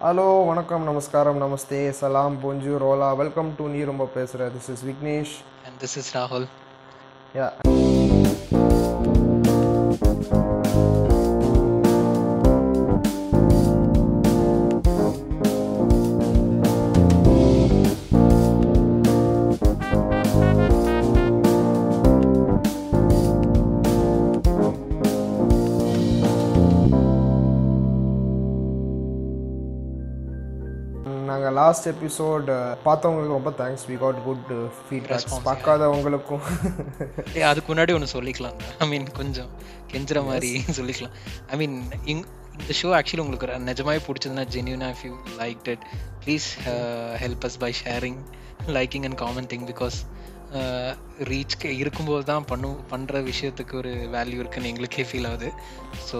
Hello வணக்கம் நமஸ்காரம் நமஸ்தே சலாம் பொஞ்சு ரோலா வெல்கம் டு நீ ரொம்ப பேசுகிற this is Vignesh And this is Rahul. Yeah நாங்கள் லாஸ்ட் எபிசோட் பார்த்தவங்களுக்கு ரொம்ப thanks we got good feedbacks பார்க்காதவங்களுக்கும். அதுக்கு முன்னாடி ஒன்று சொல்லிக்கலாம். ஐ மீன் கொஞ்சம் கெஞ்சுற மாதிரி சொல்லிக்கலாம். ஐ மீன் இங் இந்த ஷோ ஆக்சுவலி உங்களுக்கு நிஜமாவே பிடிச்சதுன்னா ஜென்யூனா if you like it please help us by sharing liking and commenting because reach இருக்கும்போது தான் பண்ணு பண்ணுற விஷயத்துக்கு ஒரு வேல்யூ இருக்குன்னு எங்களுக்கே ஃபீல் ஆகுது. ஸோ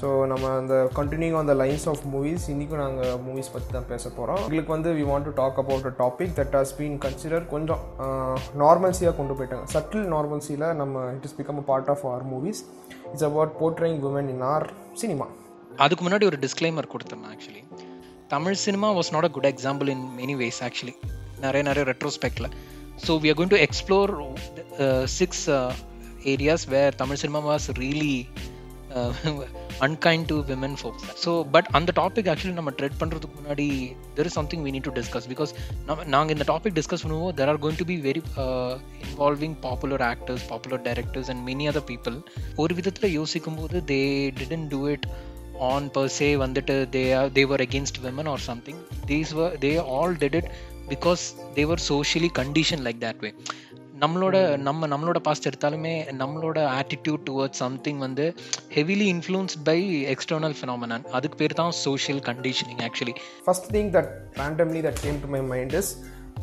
ஸோ நம்ம அந்த continue on the lines of movies இன்றைக்கும் நாங்கள் மூவிஸ் பற்றி தான் பேச போகிறோம் எங்களுக்கு வந்து we want to talk about a topic that has been consider கொஞ்சம் நார்மல்சியாக கொண்டு போயிட்டாங்க. சட்டில் நார்மல்சியில் நம்ம it is become a part of our movies it's about portraying women in our cinema அதுக்கு முன்னாடி ஒரு டிஸ்க்ளைமர் கொடுத்தேன் actually Tamil cinema was not a good example in many ways actually நிறைய நிறைய ரெட்ரோஸ்பெக்டில் so we are going to explore six areas where Tamil cinema was really unkind to women folks so but அந்த topic actually நம்ம tread பண்ணுறதுக்கு முன்னாடி there is something we need to discuss because நம்ம நாங்கள் இந்த டாபிக் டிஸ்கஸ் பண்ணுவோம். There are going to be very involving popular actors popular directors and many other people ஒரு விதத்தில் யோசிக்கும் போது they didn't do it on per se வந்துட்டு they or they were against women or something these were they all did it because they were socially condition like that way நம்மளோட நம்ம நம்மளோட past எடுத்தாலுமே நம்மளோட ஆட்டிடியூட் டுவர்ட்ஸ் சம்திங் வந்து heavily influenced by external phenomenon அதுக்கு பேர் தான் social conditioning actually first thing that randomly that came to my mind is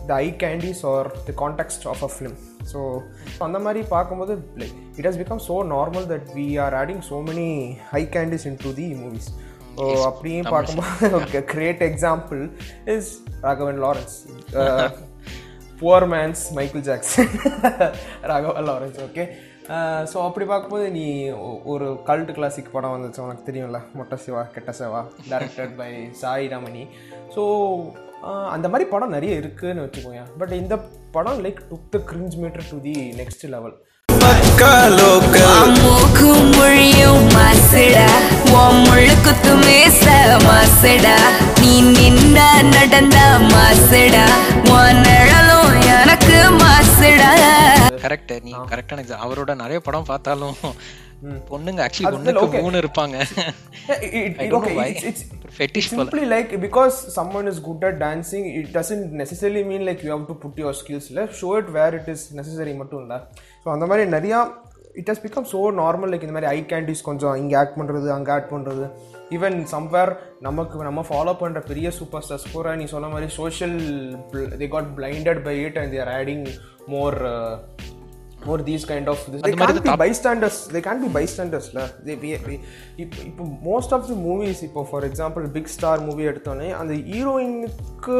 the eye candies or the context of a film so அந்த மாதிரி பார்க்கும்போது like it has become so normal that we are adding so many eye candies in to the movies அப்படியே பார்க்கும்போது great example is Raghavan Lawrence. Poor man's Michael Jackson Raghavan Lawrence okay so அப்படி பார்க்கும்போது நீ ஒரு cult classic படம் வந்துச்சு உனக்கு தெரியும்ல Motta Siva Ketta Siva directed by Sai Ramani. So அந்த மாதிரி படம் நிறைய இருக்குன்னு வச்சுக்கோங்க பட் இந்த படம் like took the cringe meter to the next level மொழியும் மாசுடா உன் முள்ளு குத்து மேச மாசுடா நீ நின்ன நடந்த மாசுடா உன் நிழலும் எனக்கு மாசுடா கரெக்ட் நீ கரெக்டான எக்ஸாம் அவரோட நிறைய படம் பார்த்தாலும் பொண்ணுங்க ஆக்சுவலி பொண்ணுக்கு. மூணு இருப்பாங்க I don't know why. Fetish போல. simply like because someone is good at dancing it doesn't necessarily mean like you have to put your skills இல்லை show it where it is necessary மட்டும் இல்லை so அந்த மாதிரி நிறையா it has become so normal like இந்த மாதிரி I candies கொஞ்சம் இங்கே ஆக்ட் பண்ணுறது அங்கே ஆக்ட் பண்ணுறது ஈவன் சம்வேர் நமக்கு நம்ம ஃபாலோ பண்ணுற பெரிய சூப்பர் ஸ்டார்ஸ் கூட நீ சொன்ன மாதிரி social they got blinded by it and they're adding more more these kind of they can't be bystanders. They can't be bystanders ல they we- we- இப்போ இப்போ மோஸ்ட் ஆஃப் தி மூவிஸ் இப்போ for example big star movie எடுத்தோன்னே அந்த ஹீரோயினுக்கு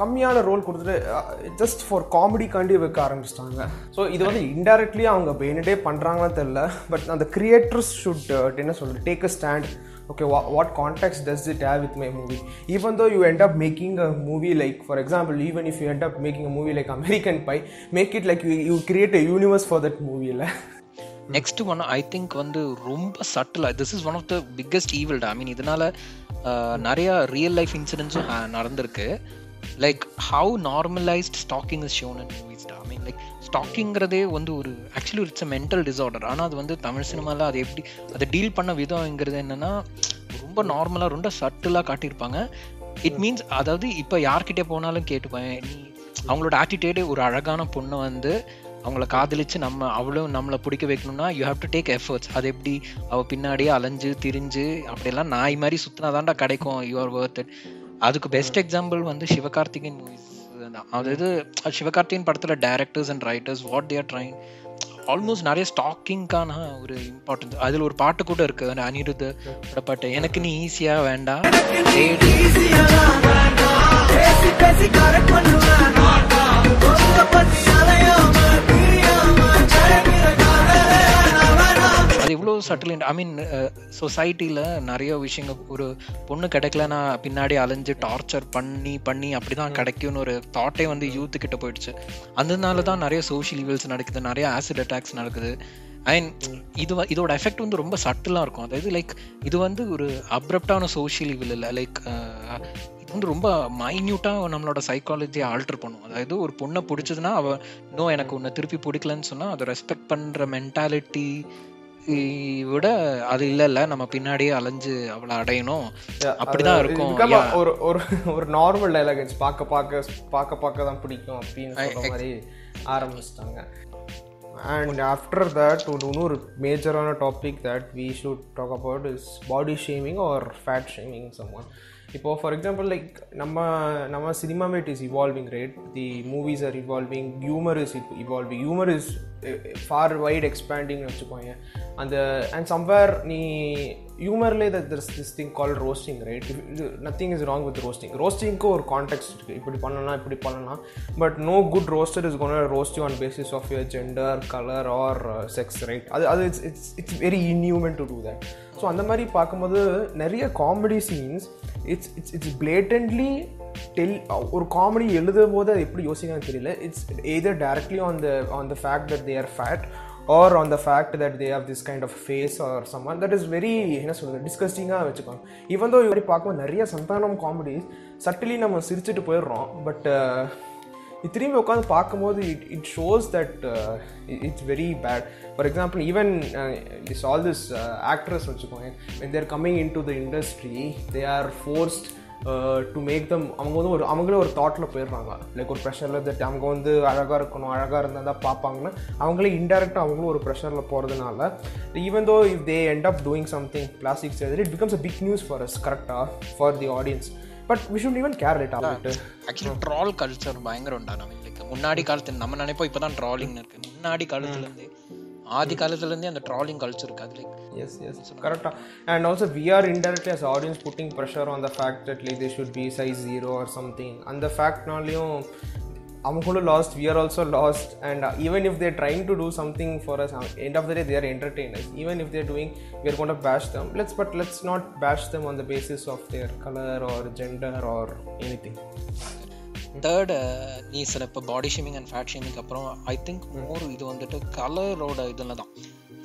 கம்மியான role கொடுத்துட்டு just for காமெடிக்காண்டி வைக்க ஆரம்பிச்சிட்டாங்க. ஸோ இது வந்து இன்டெரக்ட்லி அவங்க வேணுடே பண்ணுறாங்கன்னு தெரில பட் அந்த கிரியேட்டர்ஸ் ஷுட் என்ன சொல்றது take a stand okay what, what context does it have with my movie even though you end up making a movie like for example even if you end up making a movie like american pie make it like you, you create a universe for that movie la. Next one I think வந்து ரொம்ப சட்டிலாக this is one of the biggest evil I mean இதனால uh, நிறைய real life இன்சிடென்ட்ஸும் நடந்திருக்கு like how normalised stalking is shown in movies I mean like ஸ்டாக்கிங்கிறதே வந்து ஒரு actually it's a mental disorder ஆனால் அது வந்து தமிழ் சினிமாவில் அது எப்படி அதை டீல் பண்ண விதம்ங்கிறது என்னென்னா ரொம்ப நார்மலாக ரொம்ப சட்டிலாக காட்டியிருப்பாங்க. இட் மீன்ஸ் அதாவது இப்போ யார்கிட்டே போனாலும் கேட்டுப்பேன் நீ அவங்களோட ஆட்டிடியூடே ஒரு அழகான பொண்ணை வந்து அவங்கள காதலிச்சு நம்ம அவளும் நம்மளை பிடிக்க வைக்கணும்னா you have to take efforts அது எப்படி? அவள் பின்னாடியே அலைஞ்சு திரிஞ்சு அப்படியெல்லாம் நாய் மாதிரி சுற்றினா தான்டா கிடைக்கும். யூ ஆர் ஒர்த் இட் அதுக்கு பெஸ்ட் எக்ஸாம்பிள் வந்து சிவகார்த்திகேயன் மூவிஸ் அதாவது சிவகார்த்தியின் படத்தில் directors and writers what they're trying almost நிறைய ஸ்டாக்கிங்கான ஒரு இம்பார்ட்டன்ஸ் அதில் ஒரு பாட்டு கூட இருக்கு அந்த அனிருத் பாட்டு எனக்கு நீ ஈஸியா வேண்டாம் தேடி சட்டில் ஐ மீன் சொசைட்டியில் நிறைய விஷயங்கள் ஒரு பொண்ணு கிடைக்கலனா பின்னாடி அலைஞ்சு டார்ச்சர் பண்ணி பண்ணி அப்படி தான் கிடைக்கும்னு ஒரு தாட்டே வந்து யூத்து கிட்ட போயிடுச்சு. அதனால தான் நிறைய சோஷியல் ஈவல்ஸ் நடக்குது நிறைய ஆசிட் அட்டாக்ஸ் நடக்குது. அண்ட் இது இதோட எஃபெக்ட் வந்து ரொம்ப சட்டிலாக இருக்கும். அதாவது லைக் இது வந்து ஒரு அப்ரப்டான சோஷியல் ஈவில் இல்லை. லைக் இது வந்து ரொம்ப மைன்யூட்டாக நம்மளோட சைக்காலஜியை ஆல்டர் பண்ணும். அதாவது ஒரு பொண்ணை பிடிச்சதுன்னா அவ நோ எனக்கு உன்னை திருப்பி பிடிக்கலன்னு சொன்னால் அதை ரெஸ்பெக்ட் பண்ணுற மென்டாலிட்டி விட அது இல்ல இல்ல நம்ம பின்னாடியே அலைஞ்சு அவளை அடையணும். அப்படிதான் இருக்கும். ஒரு ஒரு ஒரு நார்மல் டைலாக் பார்க்க பார்க்க பார்க்க பார்க்க தான் பிடிக்கும் அப்படின்னு மாதிரி ஆரம்பிச்சிட்டாங்க. அண்ட் ஆஃப்டர் தட் இன்னொரு மேஜரான topic that we should talk about is body shaming or fat shaming someone இப்போ ஃபார் எக்ஸாம்பிள் லைக் நம்ம நம்ம cinema it is evolving rate the movies are evolving humour is evolving humour is far wide எக்ஸ்பேண்டிங்னு வச்சுக்கோங்க அந்த and somewhere நீ ஹியூமர்லே there's this thing call roasting right nothing is wrong with roasting ரோஸ்டிங்க்கு ஒரு context இருக்குது இப்படி பண்ணலாம் இப்படி பண்ணலாம். But no good roaster is gonna roast you on basis of your gender colour or sex right அது அது it's it's it's very inhuman to do that so அந்த மாதிரி பார்க்கும்போது நிறைய comedy scenes it's it's it's blatantly tell ஒரு comedy எழுதும் போது அது எப்படி யோசிக்கணும்னு தெரியல. It's either directly on the on the fact that they are fat or on the fact that they have this kind of face or someone that is very என்ன சொல்கிறது டிஸ்கஸ்டிங்காக வச்சுக்கோங்க. ஈவன் தோ இப்படி பார்க்கும்போது நிறைய சந்தானம் காமெடிஸ் சட்டிலி நம்ம சிரிச்சுட்டு போயிடுறோம். But இது திரும்பி உட்காந்து பார்க்கும்போது it it shows that it's very bad for example even this all this actress வச்சுக்கோங்க. They're coming into the industry they are forced to make them அவங்க வந்து ஒரு அவங்களே ஒரு தாட்டில் போயிடுறாங்க. லைக் ஒரு ப்ரெஷரில் தட் அவங்க வந்து அழகாக இருக்கணும் அழகாக இருந்தால் தான் பார்ப்பாங்கன்னா. அவங்களே இன்டெரக்டாக அவங்களும் ஒரு ப்ரெஷரில் போகிறதுனால even though if they end up doing something plastic surgery it becomes a big news for us கரெக்டாக for the audience but we should even care it about actually troll culture பயங்கரம் உண்டா நம்ம லைக் முன்னாடி காலத்துல நம்ம நினைப்போம் இப்பதான் trolley இருக்கு. முன்னாடி காலத்துல இருந்தே ஆதி காலத்துல இருந்தே அந்த ட்ராலிங் கல்ச்சர் இருக்கு அது like yes yes correct and also we are indirectly as audience putting pressure on the fact that like they should be size zero or something and the fact நாலையும் அவங்களும் last we are also lost and uh, even if they're trying to do something for us uh, end of the day they are entertainers even if they're doing we are going to bash them let's but let's not bash them on the basis of their color or gender or anything third நீ சில இப்போ body shaming and fat shaming அப்புறம் I think more இது வந்துட்டு கலரோட இதில் தான்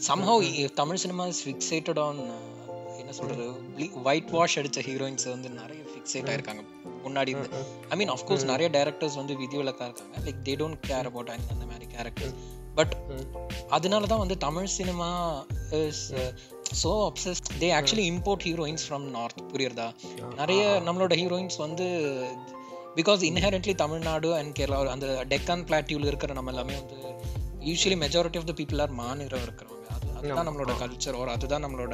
somehow Tamil cinema is fixated on என்ன சொல்றது? ஒயிட் வாஷ் அடிச்ச ஹீரோயின்ஸ் வந்து நிறைய ஃபிக்ஸேட் ஆயிருக்காங்க முன்னாடி இருந்து. ஐ மீன் அஃப்கோர்ஸ் நிறைய டேரக்டர்ஸ் வந்து விதிவிலக்கா இருக்காங்க like they don't care about அந்த மாதிரி கேரக்டர்ஸ் பட் அதனால தான் வந்து Tamil cinema is so obsess they actually import heroines from north புரியுறதா? நிறைய நம்மளோட ஹீரோயின்ஸ் வந்து because inherently Tamil Nadu and Kerala அந்த டெக்கான் பிளாட்டியூல இருக்கிற நம்ம எல்லாமே வந்து usually majority of the people are மாநிலம் இருக்கிறவங்க. அதுதான் நம்மளோட கல்ச்சர் ஒரு அதுதான் நம்மளோட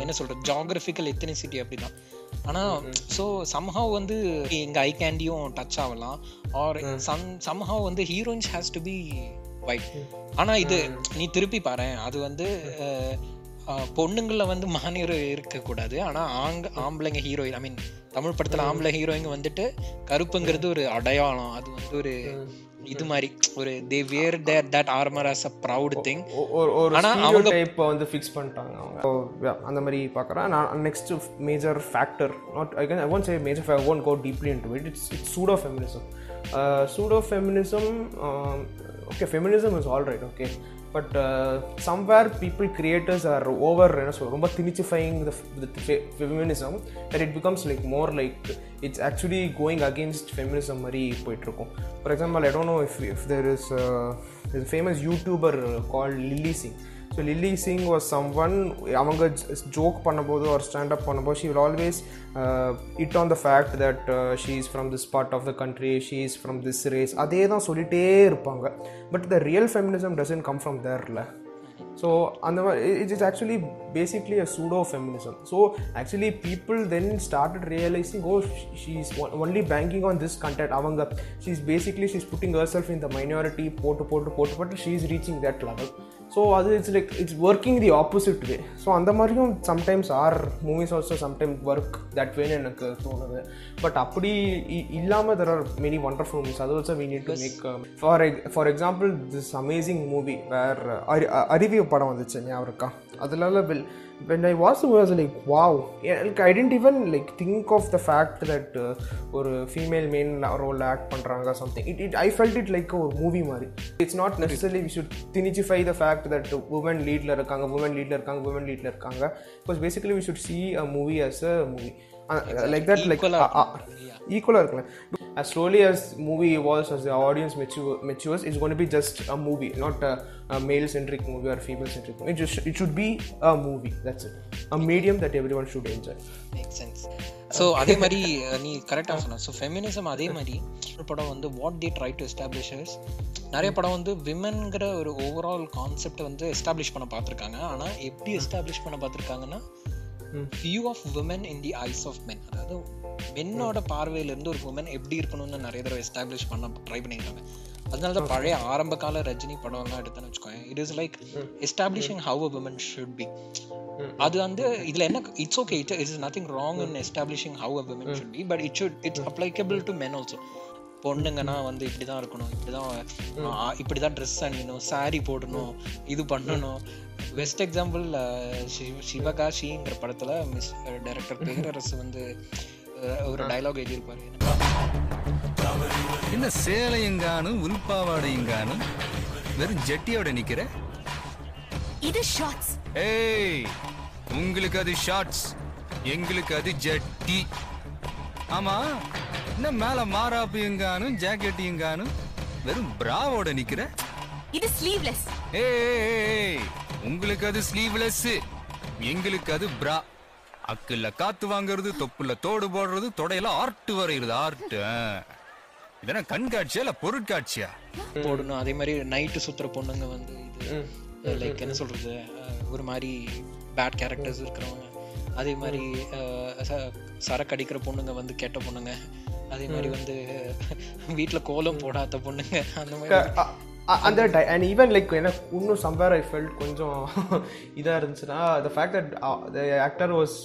என்ன சொல்றது ஜாகிரபிக்கல் எத்தனிசிட்டி அப்படிதான். ஆனா ஸோ சம்ஹவ் வந்து எங்க ஐ கேண்டியும் டச் ஆகலாம். ஆர் சம் சம்ஹவ் வந்து heroines has to be white ஆனா இது நீ திருப்பி பாரு. அது வந்து அஹ், அஹ், பொண்ணுங்கள வந்து மாநிலம் இருக்கக்கூடாது. ஆனா ஆங்க ஆம்பளைங்க ஹீரோயின் ஐ மீன் தமிழ் படத்துல ஆம்பளை ஹீரோயிங்க வந்துட்டு கருப்புங்கிறது ஒரு அடையாளம். அது வந்து ஒரு இது மாதிரி ஒரு they wear their that armour as a proud thing ஒரு ஒரு ஆனா அவங்க டைப்பை வந்து ஃபிக்ஸ் பண்ணிட்டாங்க அவங்க. அந்த மாதிரி பார்க்குறேன் நான் next major factor not I can I won't say major won't go deeply into it it's it's pseudo feminism pseudo feminism okay feminism is all right okay but somewhere people creators are over என்ன சொல்ல ரொம்ப திணிச்சிஃபைங் feminism that it becomes like more like it's actually going against feminism மாதிரி போயிட்டுருக்கும். For example I don't know if if there is is famous YouTuber call Lilly Singh so Lilly Singh was someone அவங்க joke பண்ணும்போது ஒரு stand up பண்ணும்போது she will always it on the fact that she is from this part of the country she is from this race அதே தான் சொல்லிகிட்டே இருப்பாங்க. But the real feminism doesn't come from தேர்ல so அந்த மாதிரி it is actually basically a pseudo feminism so actually people then started realising oh she is only banking on this content அவங்க she is basically she is putting herself in the minority போட்டு போட்டு போட்டு போட்டு she is reaching that level so அது it's like it's working the opposite way so அந்த மாதிரியும் sometimes our movies also sometime work that வேன்னு எனக்கு தோணுது. But அப்படி இல்லாமல் there are many wonderful movies அது also we need to make for for example this amazing movie where அரி அறிவிய படம் வந்துச்சு ஞாபகம் இருக்கா? அதில் will when I watched the movie, I was like, wow. Yeah, like, I didn't even like think of the fact that uh, ஒரு female main ரோலில் act பண்ணுறாங்க something it it I felt it like ஒரு movie மாதிரி. It's not necessary we should தினிச்சிஃபை the fact that woman லீடில் இருக்காங்க woman லீடில் இருக்காங்க woman லீடில் இருக்காங்க. Because basically we should see a movie as a movie like that like ஈக்குவலாக இருக்குல்ல as slowly as movie evolves as the audience mature, matures it's going to be just a movie not a, a male centric movie or female centric movie it, just, it should be a movie that's it a medium that everyone should enjoy make sense so அதே மாதிரி நீ கரெக்டாக சொன்ன so feminism அதே மாதிரி ஒரு படம் வந்து what they try to establishes நிறைய படம் வந்து விமன்கிற ஒரு ஓவரால் கான்செப்ட் வந்து எஸ்டாப்ளிஷ் பண்ண பார்த்துருக்காங்க ஆனால் எப்படி எஸ்டாப்ளிஷ் பண்ண பார்த்துருக்காங்கன்னா view of women in the eyes of men அதாவது மென்னோட பார்வையிலேருந்து ஒரு உமன் எப்படி இருக்கணும்னு நிறைய தடவை எஸ்டாப்ளிஷ் பண்ண ட்ரை பண்ணியிருக்காங்க அதனால தான் பழைய ஆரம்ப கால ரஜினி படம்லாம் எடுத்தேன்னு வச்சுக்கோங்க it is like establishing how a women should be அது வந்து இதுல என்ன it's okay it is nothing wrong in establishing how a women should be but it should it's applicable to men also பொண்ணுங்கன்னா வந்து இப்படிதான் இருக்கணும் இப்படிதான் இப்படிதான் ட்ரெஸ் அணியணும் saree போடணும் இது பண்ணணும். பெஸ்ட் எக்ஸாம்பிள் சிவகாஷிங்கிற படத்துல மிஸ் டைரக்டர் பேரரசு வந்து ஒரு டயலாக் எழுதியிருப்பாரு. என்ன சேலையங்கானும் உள்பாவாடையங்கானும் வெறும் ஜட்டியோட நிக்கிற? இது ஷார்ட்ஸ் ஏய் உங்களுக்கு அது ஷார்ட்ஸ் எங்களுக்கு அது ஜட்டி. ஆமா என்ன மேல மாறாப்பு எங்கானும் ஜாக்கெட் எங்கானும் வெறும் பிராவோட நிக்கிற? இது ஸ்லீவ்லெஸ் ஏய், உங்களுக்கு அது ஸ்லீவ்லெஸ் எங்களுக்கு அது பிரா அக்குல காத்து வாங்குறது தொப்புல தோடு போடுறது தொடையில ஆர்ட் வரைகிறது ஆர்ட் இதென்ன கண்காட்சியா இல்ல பொருட்காட்சியா? போடணும். அதே மாதிரி நைட்டு சுத்துற பொண்ணுங்க வந்து இது லைக் என்ன சொல்றது? ஒரு மாதிரி பேட் கேரக்டர்ஸ் இருக்கிறவங்க. அதே மாதிரி சரக்கு அடிக்கிற பொண்ணுங்க வந்து கெட்ட பொண்ணுங்க அதே மாதிரி வந்து வீட்ல கோலம் போடாத பொண்ணுங்க அந்த மாதிரி. அந்த அண்ட் ஈவன் லைக் எனக்கு இன்னும் சம்வேர் ஐ ஃபெல்ட் கொஞ்சம் இதாக இருந்துச்சுன்னா the fact that the actor was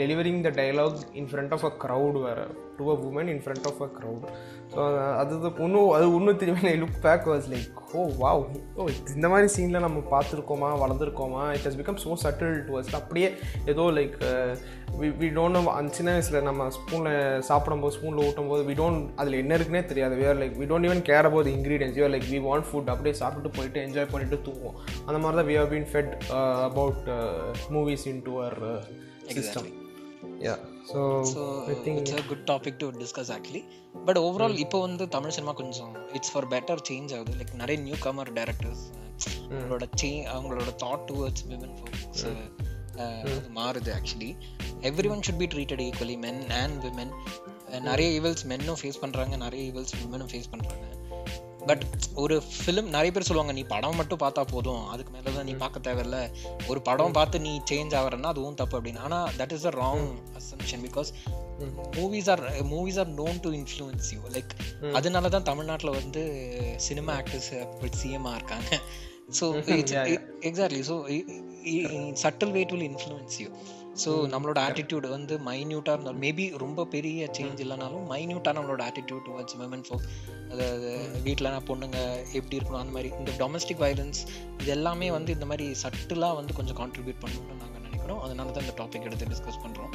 delivering the dialogue in front of a crowd வேறு. To a woman in front of a crowd so அது இன்னும் அது இன்னும் திரும்பி look back was like oh wow oh இந்த மாதிரி சீனில் நம்ம பார்த்துருக்கோமா? வளர்ந்துருக்கோமா? It has become so subtle to us அப்படியே ஏதோ லைக் வி டோன்ட் நோ அந்த சின்ன வயசில் நம்ம ஸ்பூனில் சாப்பிடும்போது ஸ்பூனில் ஊட்டும் போது வி டோன்ட் அதில் என்ன இருக்குன்னே தெரியாது. Where like we don't even care about ingredients your like we want food அப்படியே சாப்பிட்டு போயிட்டு என்ஜாய் பண்ணிட்டு தூங்குவோம். அந்த மாதிரி தான் we have been fed about movies into our system yeah so so it's a good topic to discuss actually but overall இப்போ வந்து தமிழ் சினிமா கொஞ்சம் இட்ஸ் ஃபார் பெட்டர் சேஞ்ச் ஆகுது. லைக் நிறைய நியூ கமர் டேரக்டர்ஸ் அவங்களோட சே அவங்களோட thought towards women ஃபோக்ஸ் மாறுது actually everyone should be treated equally men and women நிறைய evils மென்னும் ஃபேஸ் பண்ணுறாங்க நிறைய ஈவல்ஸ் விமனும் ஃபேஸ் பண்ணுறாங்க பட் ஒரு ஃபிலிம் நிறைய பேர் சொல்லுவாங்க நீ படம் மட்டும் பார்த்தா போதும். அதுக்கு மேலே தான் நீ பார்க்க தேவையில்ல. ஒரு படம் பார்த்து நீ சேஞ்ச் ஆகிறன்னா அதுவும் தப்பு அப்படின்னு. ஆனால் that is a wrong assumption because movies are movies are known to influence you like அதனால தான் தமிழ்நாட்டில் வந்து சினிமா ஆக்டர்ஸ் சிஎம்மாக இருக்காங்க. So exactly so subtle way will influence you so நம்மளோட ஆட்டிடியூட் வந்து மைன்யூட்டாக இருந்தாலும் மேபி ரொம்ப பெரிய சேஞ்ச் இல்லைனாலும் மைன்யூட்டாக நம்மளோட ஆட்டிடியூட் டுவர்ட்ஸ் விமன் ஃபோக் அதாவது வீட்டில் பொண்ணுங்க எப்படி இருக்கணும் அந்த மாதிரி இந்த டொமஸ்டிக் வயலன்ஸ் இது எல்லாமே வந்து இந்த மாதிரி சட்டிலாக வந்து கொஞ்சம் கான்ட்ரிபியூட் பண்ணணும்னு நாங்கள் நினைக்கிறோம். அதனால தான் இந்த டாபிக் எடுத்து டிஸ்கஸ் பண்ணுறோம்